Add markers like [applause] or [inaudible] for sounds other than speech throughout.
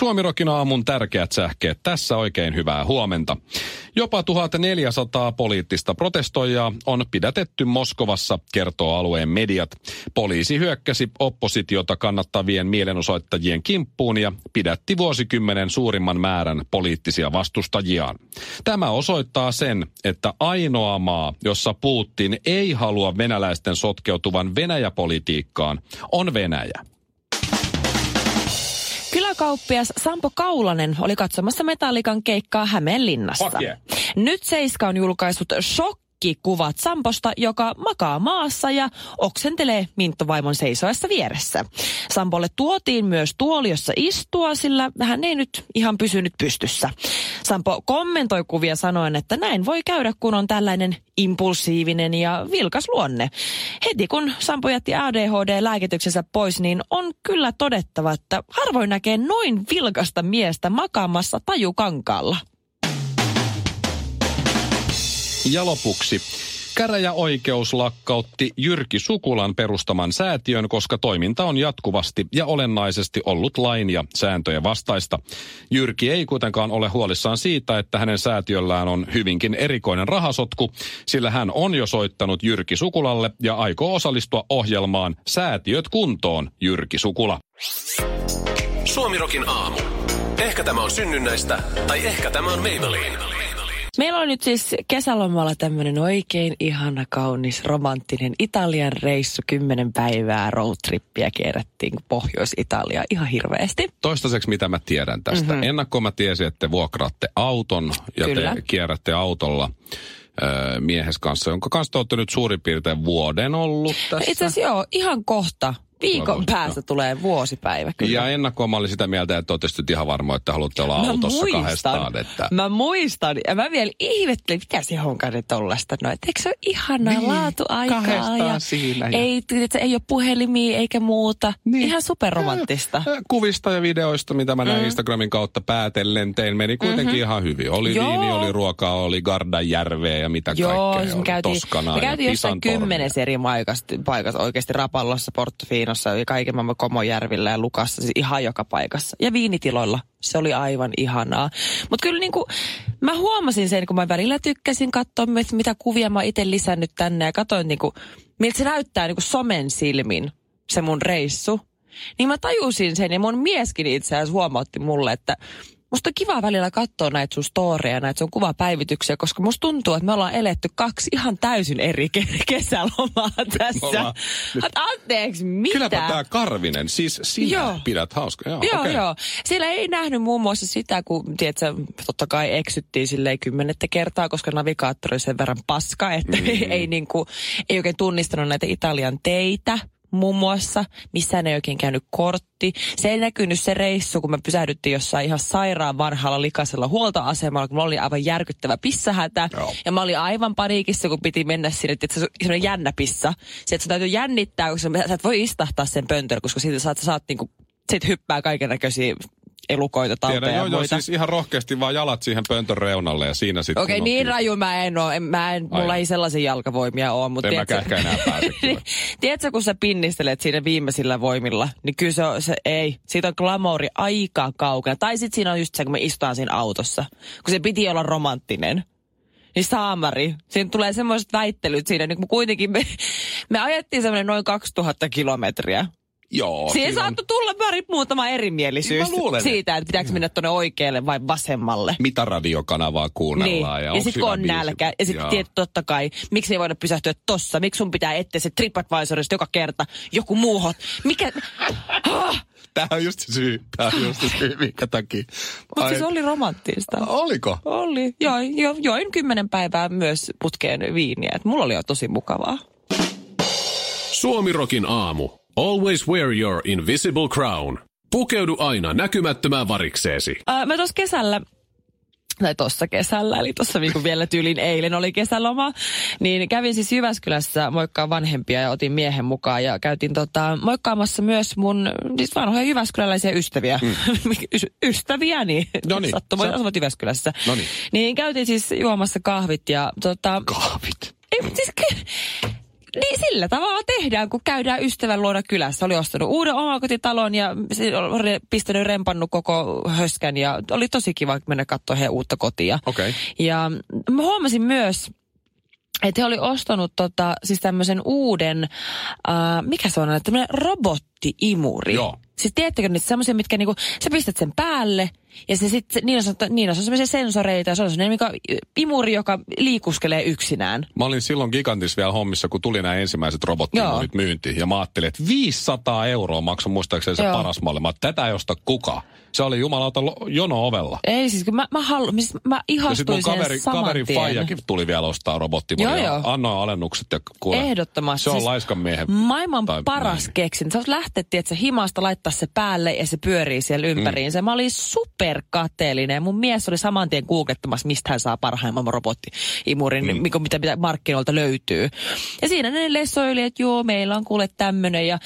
Suomirokin aamun tärkeät sähkeet. Tässä oikein hyvää huomenta. Jopa 1400 poliittista protestoijaa on pidätetty Moskovassa, kertoo alueen mediat. Poliisi hyökkäsi oppositiota kannattavien mielenosoittajien kimppuun ja pidätti vuosikymmenen suurimman määrän poliittisia vastustajiaan. Tämä osoittaa sen, että ainoa maa, jossa Putin ei halua venäläisten sotkeutuvan Venäjäpolitiikkaan, on Venäjä. Kyläkauppias Sampo Kaulanen oli katsomassa Metallikan keikkaa Hämeenlinnassa. Nyt Seiska on julkaissut shokkikuvat Samposta, joka makaa maassa ja oksentelee Minttovaimon seisoessa vieressä. Sampolle tuotiin myös tuoli, jossa istua, sillä hän ei nyt ihan pysynyt pystyssä. Sampo kommentoi kuvia sanoen, että näin voi käydä, kun on tällainen impulsiivinen ja vilkas luonne. Heti kun Sampo jätti ADHD-lääkityksensä pois, niin on kyllä todettava, että harvoin näkee noin vilkasta miestä makaamassa tajukankaalla. Ja lopuksi. Käräjäoikeus lakkautti Jyrki Sukulan perustaman säätiön, koska toiminta on jatkuvasti ja olennaisesti ollut lain ja sääntöjen vastaista. Jyrki ei kuitenkaan ole huolissaan siitä, että hänen säätiöllään on hyvinkin erikoinen rahasotku, sillä hän on jo soittanut Jyrki Sukulalle ja aikoo osallistua ohjelmaan Säätiöt kuntoon, Jyrki Sukula. Suomirokin aamu. Ehkä tämä on synnynnäistä, tai ehkä tämä on Maybelline. Meillä on nyt siis kesälomalla tämmöinen oikein ihana, kaunis, romanttinen Italian reissu. Kymmenen päivää roadtrippiä kierrettiin Pohjois-Italia ihan hirveästi. Toistaiseksi mitä mä tiedän tästä. Mm-hmm. Ennakkoon mä tiesin, että te vuokraatte auton ja Kyllä. te kierrätte autolla miehes kanssa, jonka kanssa te olette nyt suurin piirtein vuoden ollut tässä. Itse asiassa joo, ihan kohta. Viikon päästä joo. tulee vuosipäivä. Kyllä. Ja ennakkoon mä olin sitä mieltä, että olette nyt ihan varma, että haluatte olla autossa kahdestaan. Että... Mä muistan, ja mä vielä ihmettelin, mitä se honkainen tollasta. No, et eikö se ole ihanaa Niin, laatuaikaa? ja siinä ja- Ei, tiedätkö, ei ole puhelimia eikä muuta. Niin. Ihan superromanttista. Ö, Kuvista ja videoista, mitä mä näin Instagramin kautta päätellen tein, meni kuitenkin mm-hmm. ihan hyvin. Oli Joo. viini, oli ruokaa, oli Gardajärveä ja mitä Joo, kaikkea. siis me käytiin, me ja käytiin jossain Pisan kymmenessä eri paikassa, paikassa oikeasti Rapallossa, Portofinossa ja kaiken maailman Komojärvillä ja Lukassa, siis ihan joka paikassa. Ja viinitiloilla. Se oli aivan ihanaa. Mutta kyllä niinku, mä huomasin sen, kun mä välillä tykkäsin katsoa, mit- mitä kuvia mä itse lisännyt tänne ja katsoin niinku, miltä se näyttää niinku somen silmin, se mun reissu. Niin mä tajusin sen ja mun mieskin itse asiassa huomautti mulle, että Musta on kiva välillä katsoa näitä sun storeja, näitä sun kuvapäivityksiä, koska musta tuntuu, että me ollaan eletty kaksi ihan täysin eri ke- kesälomaa tässä. ollaan nyt- anteeksi, mitä? Kylläpä tämä Karvinen, siis sinä Joo. pidät hauska. Joo, Joo, okei. joo. Siellä ei nähnyt muun muassa sitä, kun tiedätkö, totta kai eksyttiin silleen kymmenettä kertaa, koska navigaattori on sen verran paska, että mm. [laughs] ei, niin kuin, ei oikein tunnistanut näitä Italian teitä muun muassa. Missään ei oikein käynyt kortti. Se ei näkynyt se reissu, kun me pysähdyttiin jossain ihan sairaan vanhalla likaisella huoltoasemalla, kun mulla oli aivan järkyttävä pissahätä. Joo. Ja mä olin aivan paniikissa, kun piti mennä sinne, että se on jännä pissa. Se, että sun täytyy jännittää, koska sä et voi istahtaa sen pöntöllä, koska siitä saat, sä saat niinku, sit hyppää kaiken näköisiä elukoita, tauteja Tiedän, ja joo, joo, siis ihan rohkeasti vaan jalat siihen pöntön reunalle ja siinä sitten... Okei, on niin kyllä- raju mä en oo. En, mä en, mulla Ai. ei sellaisia jalkavoimia ole. Mutta En mäkään ehkä enää pääse [laughs] tiedätkö, kun sä pinnistelet siinä viimeisillä voimilla, niin kyllä se, on- se ei. Siitä on glamouri aika kaukana. Tai sitten siinä on just se, kun me istutaan siinä autossa. Kun se piti olla romanttinen. Niin saamari. Siinä tulee semmoiset väittelyt siinä, niin kun kuitenkin me, me ajettiin semmoinen noin 2000 kilometriä. Joo. Siihen saattoi tulla pari muutama erimielisyys Mä luulen, siitä, että pitääkö mennä tuonne oikealle vai vasemmalle. Mitä radiokanavaa kuunnellaan Niin. ja, Ja, sitten kun on biisi? nälkä, ja sitten Joo. tiedät totta kai, miksi ei voida pysähtyä tossa, miksi sun pitää etsiä se TripAdvisorista joka kerta joku muu hot. Mikä, ah, Tämä on just se syy. Tämä on just se syy, [laughs] minkä takia. mutta siis oli romanttista. Oliko? Oli. Join, jo, join kymmenen päivää myös putkeen viiniä. Et mulla oli jo tosi mukavaa. Suomirokin aamu. Always wear your invisible crown. Pukeudu aina näkymättömään varikseesi. Ää, mä tuossa kesällä tai tuossa kesällä, eli tuossa niin vielä tyylin eilen oli kesäloma, niin kävin siis Jyväskylässä moikkaa vanhempia ja otin miehen mukaan ja käytiin tota, moikkaamassa myös mun siis vanhoja jyväskyläläisiä ystäviä. Mm. [laughs] Ystäviäni. Noniin. Sattumoin asuvat Jyväskylässä. Noniin. Niin käytiin siis juomassa kahvit ja tota... Kahvit. Ei, siis niin sillä tavalla tehdään, kun käydään ystävän luona kylässä. Oli ostanut uuden omakotitalon ja oli pistänyt rempannut koko höskän ja oli tosi kiva mennä katsoa heidän uutta kotia. Okei. Ja mä huomasin myös, että he oli ostanut tota, siis tämmöisen uuden, äh, mikä se on, tämmöinen robottiimuri. Joo. Siis tiedättekö niitä semmoisia, mitkä niinku, sä pistät sen päälle ja se sitten, niin on, niin on semmoisia sensoreita ja se on semmoinen mikä, imuri, joka liikuskelee yksinään. Mä olin silloin Gigantis vielä hommissa, kun tuli nämä ensimmäiset robottimurit myyntiin. Ja mä ajattelin, että 500 euroa maksoi muistaakseni se Joo. paras malli. Mä tätä ei osta kuka. Se oli jumalauta jono ovella. Ei siis, kun mä, mä, halu, siis mä Ja sitten ihastuin mun kaveri, tien. faijakin tuli vielä ostaa robottimuria. Joo, joo. Annoin alennukset ja kuule. Ehdottomasti. Se on Siis laiskan miehen. Maailman paras miehen. keksin. Sä oot lähtettiin, että se himasta laittaa se päälle ja se pyörii siellä ympäriinsä. Mm. Mä olin superkateellinen mun mies oli saman tien googlettamassa, mistä hän saa parhaimman robottiimurin, mm. mikä, mitä, mitä markkinoilta löytyy. Ja siinä ne lessoili, että joo, meillä on kuule tämmönen ja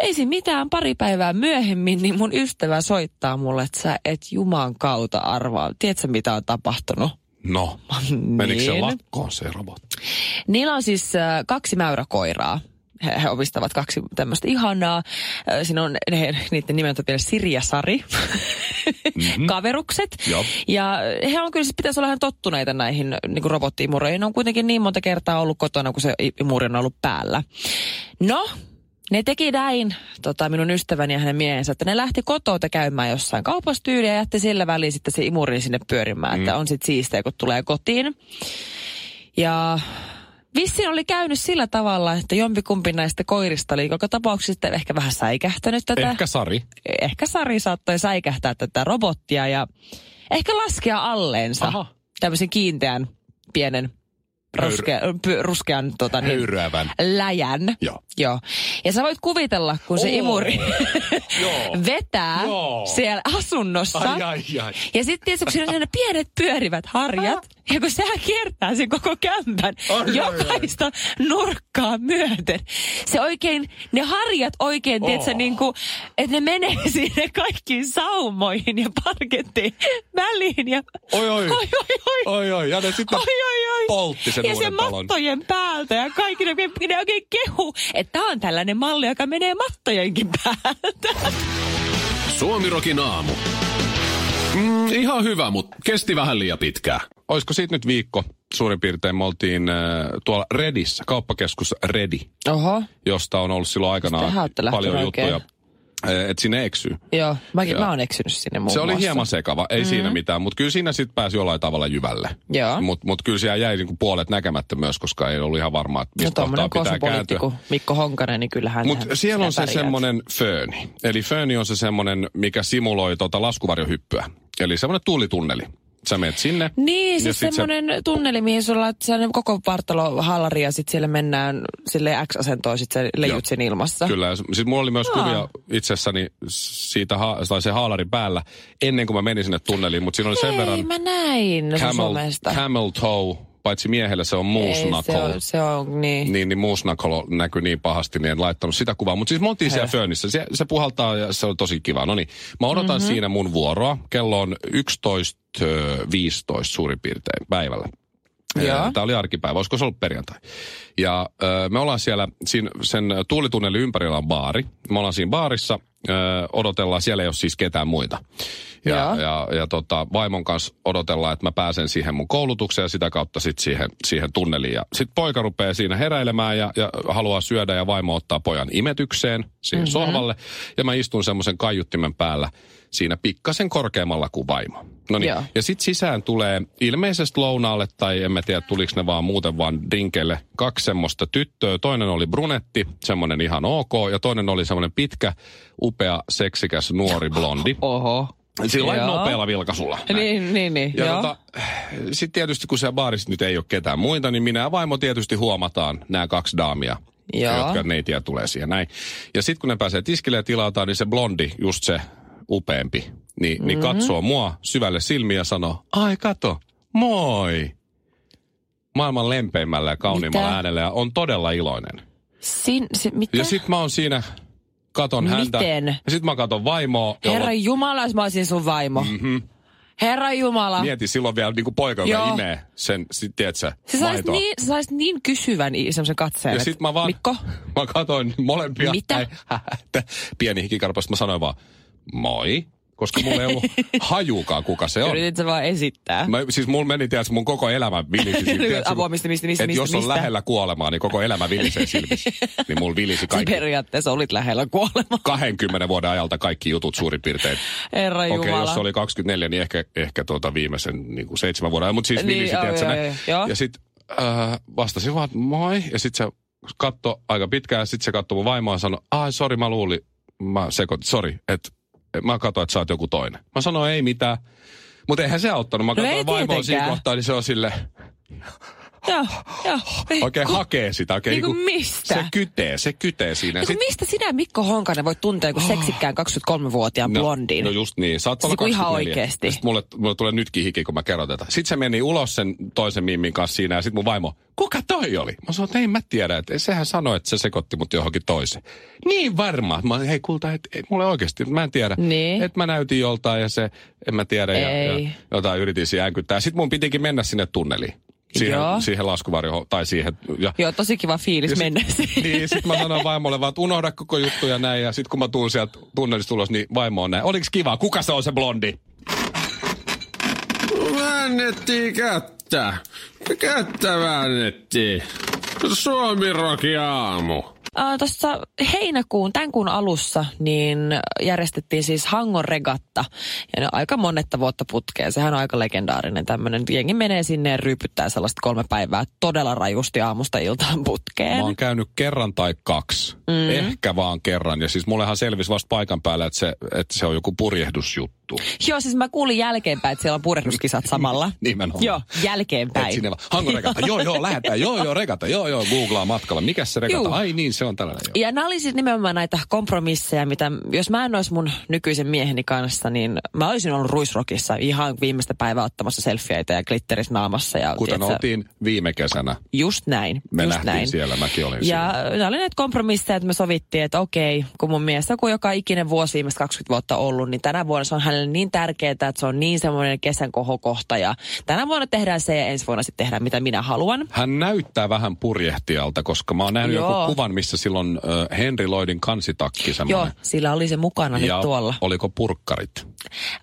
ei siinä mitään pari päivää myöhemmin, niin mun ystävä soittaa mulle, että sä et juman kautta arvaa. Tiedätkö, mitä on tapahtunut? No, [laughs] menikö se Niin. lakkoon se robotti? Niillä on siis äh, kaksi mäyräkoiraa. He, he omistavat kaksi tämmöistä ihanaa. Siinä on ne, niiden nimet on vielä Siri ja Sari. Mm-hmm. [laughs] Kaverukset. Joo. Ja he on kyllä, siis pitäisi olla ihan tottuneita näihin niin kuin robottiimureihin. Ne on kuitenkin niin monta kertaa ollut kotona, kun se imuri on ollut päällä. No, ne teki näin, tota, minun ystäväni ja hänen miehensä, että ne lähti kotoa käymään jossain kaupassa tyyliä ja jätti sillä väliin sitten se imurin sinne pyörimään, mm. että on sitten siistiä, kun tulee kotiin. Ja Vissin oli käynyt sillä tavalla, että jompikumpi näistä koirista oli koko tapauksessa ehkä vähän säikähtänyt tätä. Ehkä Sari. ehkä Sari saattoi säikähtää tätä robottia ja ehkä laskea alleensa Aha. tämmöisen kiinteän pienen ruskea, py, ruskean tota, niin, Höyryävän. läjän. Joo. Joo. Ja sä voit kuvitella, kun se Oo. imuri [laughs] vetää Joo. siellä asunnossa. Ai, ai, ai. Ja sitten tietysti, kun siinä on ne pienet pyörivät harjat, ja kun sehän kiertää sen koko kämpän Ai, ai, jokaista nurkkaa myöten. Se oikein, ne harjat oikein, oh. tiedätkö, niin kuin, että ne menee [laughs] sinne kaikkiin saumoihin ja parkettiin väliin. Ja, Oi, oi. oi, oi, oi. Oi, oi. Ja ne sitten Oi, oi, oi. poltti sen ja se uuden talon. mattojen päältä ja kaikki ne oikein, ne oikein kehu, että tämä on tällainen malli, joka menee mattojenkin päältä. Suomirokin aamu. Mm, ihan hyvä, mutta kesti vähän liian pitkään. Olisiko siitä nyt viikko suurin piirtein? Me oltiin äh, tuolla Redissä, kauppakeskus Redi, Oho, josta on ollut silloin aikanaan paljon oikein? juttuja. äh, Että sinne eksyy. joo. Mäkin, Joo. mä oon eksynyt sinne muun Se oli muassa. hieman sekava, ei mm-hmm. siinä mitään, mutta kyllä siinä sitten pääsi jollain tavalla jyvälle. Joo. Mutta mut kyllä siellä jäi niinku puolet näkemättä myös, koska ei ollut ihan varmaa, että No mistä kohtaa tommonen pitää kääntyä. kuin Mikko Honkanen, niin kyllähän Mutta hän- siellä on se semmoinen fööni. Eli fööni on se semmoinen, mikä simuloi tota laskuvarjohyppyä. Eli semmoinen tuulitunneli. Sä menet sinne. Niin, siis semmoinen tunneli, mihin sulla on sellainen koko vartalo hallari ja sitten siellä mennään sille X-asentoon, sitten sä leijut Joo. sen ilmassa. Kyllä, sitten mulla oli myös Aa. kuvia itsessäni siitä, ha- tai se haalari päällä ennen kuin mä menin sinne tunneliin, mutta siinä oli sen Ei, verran mä näin camel, camel toe, paitsi miehelle se on Ei, se se on niin. Niin, niin knuckle näkyi niin pahasti, niin en laittanut sitä kuvaa. Mutta siis me oltiin siellä föönissä. Se, se puhaltaa ja se on tosi kiva. No niin, mä odotan mm-hmm. siinä mun vuoroa. Kello on 11.15 suurin piirtein päivällä. Joo. Tämä oli arkipäivä, olisiko se ollut perjantai. Ja ö, me ollaan siellä, siinä, sen tuulitunnelin ympärillä on baari. Me ollaan siinä baarissa, ö, odotellaan, siellä ei ole siis ketään muita. Ja, Joo. ja, ja tota, vaimon kanssa odotellaan, että mä pääsen siihen mun koulutukseen ja sitä kautta sitten siihen, siihen tunneliin. Ja sitten poika rupeaa siinä heräilemään ja, ja haluaa syödä ja vaimo ottaa pojan imetykseen siihen mm-hmm. sohvalle. Ja mä istun semmoisen kaiuttimen päällä siinä pikkasen korkeammalla kuin vaimo. No niin, ja sitten sisään tulee ilmeisesti lounaalle, tai en mä tiedä tuliko ne vaan muuten vaan drinkeille, kaksi semmoista tyttöä. Toinen oli brunetti, semmoinen ihan ok, ja toinen oli semmoinen pitkä, upea, seksikäs, nuori blondi. [laughs] Oho. Sillä Joo. nopealla vilkasulla. näin. Niin, niin, niin. Ja joo. tota, sitten tietysti kun siellä baarissa nyt ei ole ketään muita, niin minä ja vaimo tietysti huomataan nämä kaksi daamia, Joo. jotka neitiä tulee siihen näin. Ja sitten kun ne pääsee tiskille ja tilataan, niin se blondi, just se upeampi, niin, Mhm. niin katsoo mua syvälle silmiä ja sanoo, ai kato, moi. Maailman lempeimmällä ja kauniimmalla Mitä? äänellä ja on todella iloinen. Sin, si, mitä? Ja sit mä oon siinä, katon häntä. Miten? Ja sit mä katon vaimoa. jolla- Herra Jumala, jos mä olisin sun vaimo. Mm-hmm. Herra Jumala. Mieti, silloin vielä niinku poika, joka Joo. imee sen, sit, tiedätkö, saisit maitoa. niin, sä saisit niin kysyvän semmoisen katseen. Ja sit mä vaan, Mikko, [laughs] mä katoin molempia. Mitä? [laughs] Pieni hikikarpasta. Mä sanoin vaan, moi. Koska mulla ei ollut [laughs] hajukaan, kuka se on. yritit vaan esittää. Mä, siis mulla meni, tiedätkö, mun koko elämä vilisi. tiedätkö, Apua, mistä, mistä, mistä, mistä, jos on mistä? lähellä kuolemaa, niin koko elämä vilisee silmissä. [laughs] niin mulla vilisi kaikki. periaatteessa olit lähellä kuolemaa. 20 vuoden ajalta kaikki jutut suurin piirtein. Herra Okei, Jumala. jos se oli 24, niin ehkä, ehkä tuota viimeisen niin kuin seitsemän vuoden ajan. Mutta siis Niin, vilisi, joo, tiedätkö, joo, joo, joo. Ja sitten äh, vastasin vaan, että moi. Ja sitten se katto aika pitkään, ja sitten se katsoi mun vaimoa ja sanoi, ai sori, mä luulin, mä sekoitin, sori, että mä katsoin, että sä oot joku toinen. Mä sanoin, ei mitään. Mutta eihän se auttanut. Mä No katsoin vaimoa siinä kohtaa, niin se on sille, Joo, joo. oikein hakee sitä. Oikein Niinku niinku- mistä? Se kytee, se kytee siinä. Niin Sit- mistä sinä, Mikko Honkanen, voit tuntea joku seksikkään 23-vuotiaan blondin? No just niin. Saat olla Siis kun ihan 24. oikeesti. Ja Sit mulle, mulle tulee nytkin hiki, kun mä kerron tätä. Sitten se meni ulos sen toisen mimmin kanssa siinä ja sitten mun vaimo, kuka toi oli? Mä sanoin, että ei mä tiedä, että sehän sanoi, että se sekoitti mut johonkin toiseen. Niin varma. Mä hei kulta, et, et, mulle oikeasti, mä en tiedä. Niin. Että mä näytin joltain ja se, en mä tiedä. Ja, Ei. ja jotain yritin siihen. Sitten mun pitikin mennä sinne tunneliin. Siihen, Joo. siihen laskuvarjoon, tai siihen. Ja, Joo, tosi kiva fiilis ja sit- mennä [laughs] siihen. Niin, sit mä sanoin vaimolle vaan, että unohda koko juttu ja näin. Ja sit kun mä tuun sieltä tunnelista ulos, niin vaimo on näin. Oliks kiva? Kuka se on se blondi? Väännettiin kättä. Kättä väännettiin. Suomi Roki aamu. Äh, Tuossa heinäkuun, tämän kuun alussa, niin järjestettiin siis Hangon regatta. Ja ne on aika monetta vuotta putkeen. Sehän on aika legendaarinen tämmöinen. Jengi menee sinne ja ryypyttää sellaista kolme päivää todella rajusti aamusta iltaan putkeen. Mä oon käynyt kerran tai kaksi. Mm. Ehkä vaan kerran. Ja siis mullehan selvisi vasta paikan päällä, että se, että se on joku purjehdusjuttu. Joo, siis mä kuulin jälkeenpäin, että siellä on purehduskisat samalla. [laughs] Nimenomaan. Joo, Et jälkeenpäin. sinne vaan, Hangon regata, joo joo, lähetään, joo joo, regata, joo joo, googlaa matkalla. Mikä se regata? Juu. Ai niin, se on tällainen. Joo. Ja nämä oli siis nimenomaan näitä kompromisseja, mitä jos mä en olisi mun nykyisen mieheni kanssa, niin mä olisin ollut ruisrokissa ihan viimeistä päivää ottamassa selfieitä ja glitteris naamassa. Ja, Kuten tiedätkö, oltiin viime kesänä. Just näin. Me just nähtiin näin. siellä, mäkin olin Ja nämä oli näitä kompromisseja, että me sovittiin, että okei, kun mun mies joku joka ikinen vuosi viimeiset 20 vuotta ollut, niin tänä vuonna se on hänelle niin tärkeää, että se on niin semmoinen kesän kohokohta. Ja tänä vuonna tehdään se ja ensi vuonna sitten tehdään mitä minä haluan. Hän näyttää vähän purjehtijalta, koska mä oon nähnyt Joo. joku kuvan, missä silloin äh, Henry Lloydin kansitakki Joo, semmoinen. sillä oli se mukana nyt ja tuolla. oliko purkkarit?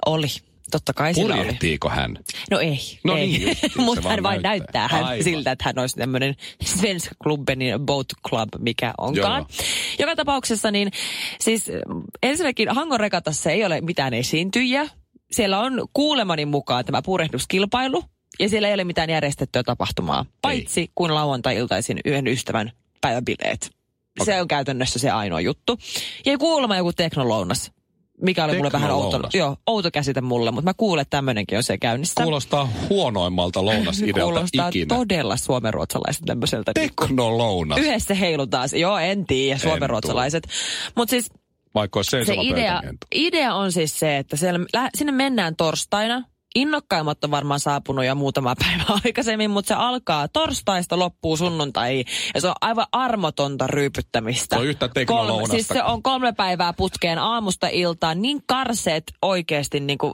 Oli. Totta kai sillä oli. Purjehtiiko hän? No ei. No ei. niin [laughs] Mutta hän vain näyttää. näyttää, hän siltä, että hän olisi tämmöinen Svenska Klubbenin boat club, mikä onkaan. Joo. Joka tapauksessa niin, siis äh, ensinnäkin Hangon regatassa ei ole mitään esiintyjiä. Siellä on kuulemani mukaan tämä purehduskilpailu ja siellä ei ole mitään järjestettyä tapahtumaa, paitsi kun lauantai-iltaisin yhden ystävän päiväbileet. Se on käytännössä se ainoa juttu. Ja kuulemma joku teknolounas, mikä oli mulle vähän outo, joo, outo käsite mulle, mutta mä kuulen, että tämmöinenkin on se käynnissä. Kuulostaa huonoimmalta lounasidealta [laughs] Kuulostaa ikinä. todella suomenruotsalaiset tämmöiseltä. niinku- Teknolounas. Yhdessä heilutaan. se. Joo, en tiedä, suomenruotsalaiset. Mutta siis Vaikka olisi se idea, pöytämiento. idea on siis se, että siellä, lä- sinne mennään torstaina. Innokkaimmat on varmaan saapunut jo muutama [laughs] päivä aikaisemmin, mutta se alkaa torstaista loppuu sunnuntaihin. Ja se on aivan armotonta ryypyttämistä. Se on yhtä kolme. Siis se on kolme päivää putkeen aamusta iltaan. Niin karseet oikeasti niin kuin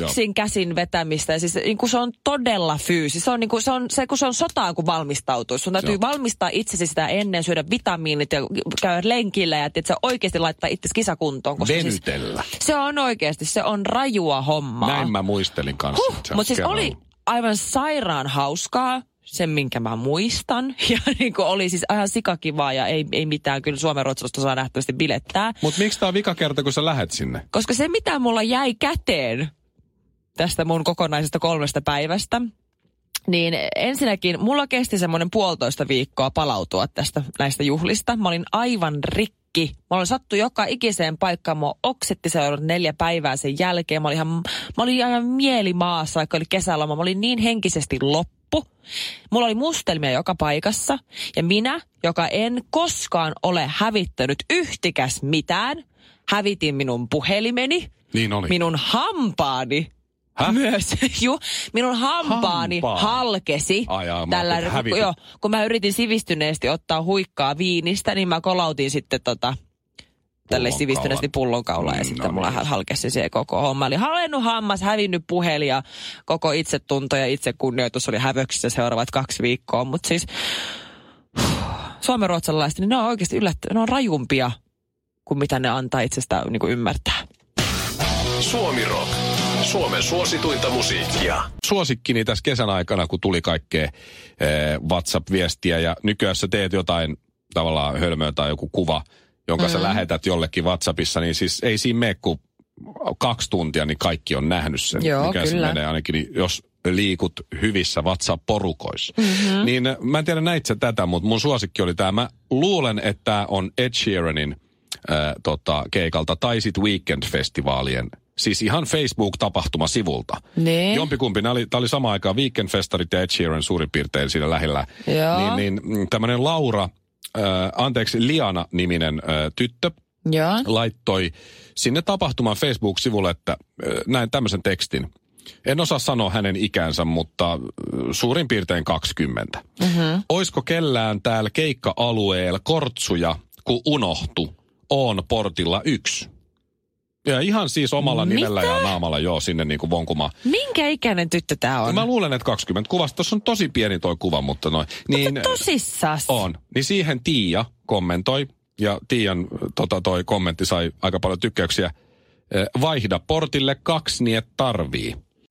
kaksin käsin vetämistä. Ja siis niin kuin se on todella fyysi. Se on, niin kuin, se on, se, kun se on sotaan, kun valmistautuu. Sun täytyy Joo. valmistaa itsesi sitä ennen, syödä vitamiinit ja käydä lenkillä ja että oikeasti laittaa itse kisakuntoon. Koska siis, Venytellä. se on oikeasti, se on rajua hommaa. Näin mä muistelin kanssa. Huh, mutta siis kerran oli aivan sairaan hauskaa, sen minkä mä muistan. [laughs] Ja niin kuin oli siis ihan sikakivaa ja ei, ei mitään, kyllä Suomen Ruotsalosta saa nähtävästi bilettää. Mut miksi tää on vika kerta, kun sä lähet sinne? Koska se, mitä mulla jäi käteen tästä mun kokonaisesta kolmesta päivästä, niin ensinnäkin mulla kesti semmoinen puolitoista viikkoa palautua tästä näistä juhlista. Mä olin aivan rikki. Mä olin sattu joka ikiseen paikkaan. Mä oksetti seurannut neljä päivää sen jälkeen. Mä olin ihan, mä olin ihan mielimaassa, vaikka oli kesäloma. Mä olin niin henkisesti loppu. viikonloppu. Mulla oli mustelmia joka paikassa ja minä, joka en koskaan ole hävittänyt yhtikäs mitään, hävitin minun puhelimeni, Niin oli. minun hampaani Häh? myös. [laughs] Ju, minun hampaani Hampaa? halkesi. Ai mä tällä, hävitit. joo, kun mä yritin sivistyneesti ottaa huikkaa viinistä, niin mä kolautin sitten tota, tälle sivistyneesti pullonkaula ja Mm, sitten no mulla niin. halkesi se koko homma. Eli halennut hammas, hävinnyt puhelin ja koko itsetunto ja itsekunnioitus oli hävöksissä seuraavat kaksi viikkoa. Mutta siis [sighs] suomenruotsalaiset, niin ne on oikeasti yllättä, ne on rajumpia kuin mitä ne antaa itsestään niin kuin ymmärtää. Suomi Rock. Suomen suosituinta musiikkia. suosikkini tässä kesän aikana, kun tuli kaikkea eh, WhatsApp-viestiä ja nykyään sä teet jotain tavallaan hölmöä tai joku kuva, jonka mm. sä lähetät jollekin WhatsAppissa, niin siis ei siinä mene kuin kaksi tuntia, niin kaikki on nähnyt sen. Joo, mikä se kyllä. menee ainakin, niin jos liikut hyvissä WhatsApp-porukoissa. Mm-hmm. Niin eh, mä en tiedä näit sä tätä, mutta mun suosikki oli tämä. Mä luulen, että tämä on Ed Sheeranin äh, tota, keikalta tai sit Weekend-festivaalien Siis ihan Facebook-tapahtumasivulta. Niin. Jompikumpi, nämä oli, tämä oli sama aikaan Weekend-festarit ja Ed Sheeran suurin piirtein siinä lähellä. Joo. Niin, niin tämmöinen Laura, äh, anteeksi, Liana-niminen äh, tyttö Joo. laittoi sinne tapahtuman Facebook-sivulle, että äh, näin tämmöisen tekstin. En osaa sanoa hänen ikänsä, mutta suurin piirtein 20. Mm-hmm. Oisko kellään täällä keikka-alueella kortsuja, kun unohtu, on portilla yksi. Ja ihan siis omalla Mitä? nimellä ja naamalla joo sinne niin kuin vonkumaan. Minkä ikäinen tyttö tää on? Mä luulen, että 20 kuvasta. Tuossa on tosi pieni toi kuva, mutta noin. Niin, Tosissas. on. Niin siihen Tiia kommentoi, ja Tiian tota, toi kommentti sai aika paljon tykkäyksiä. Eh, Vaihda portille kaksi, niin et tarvii.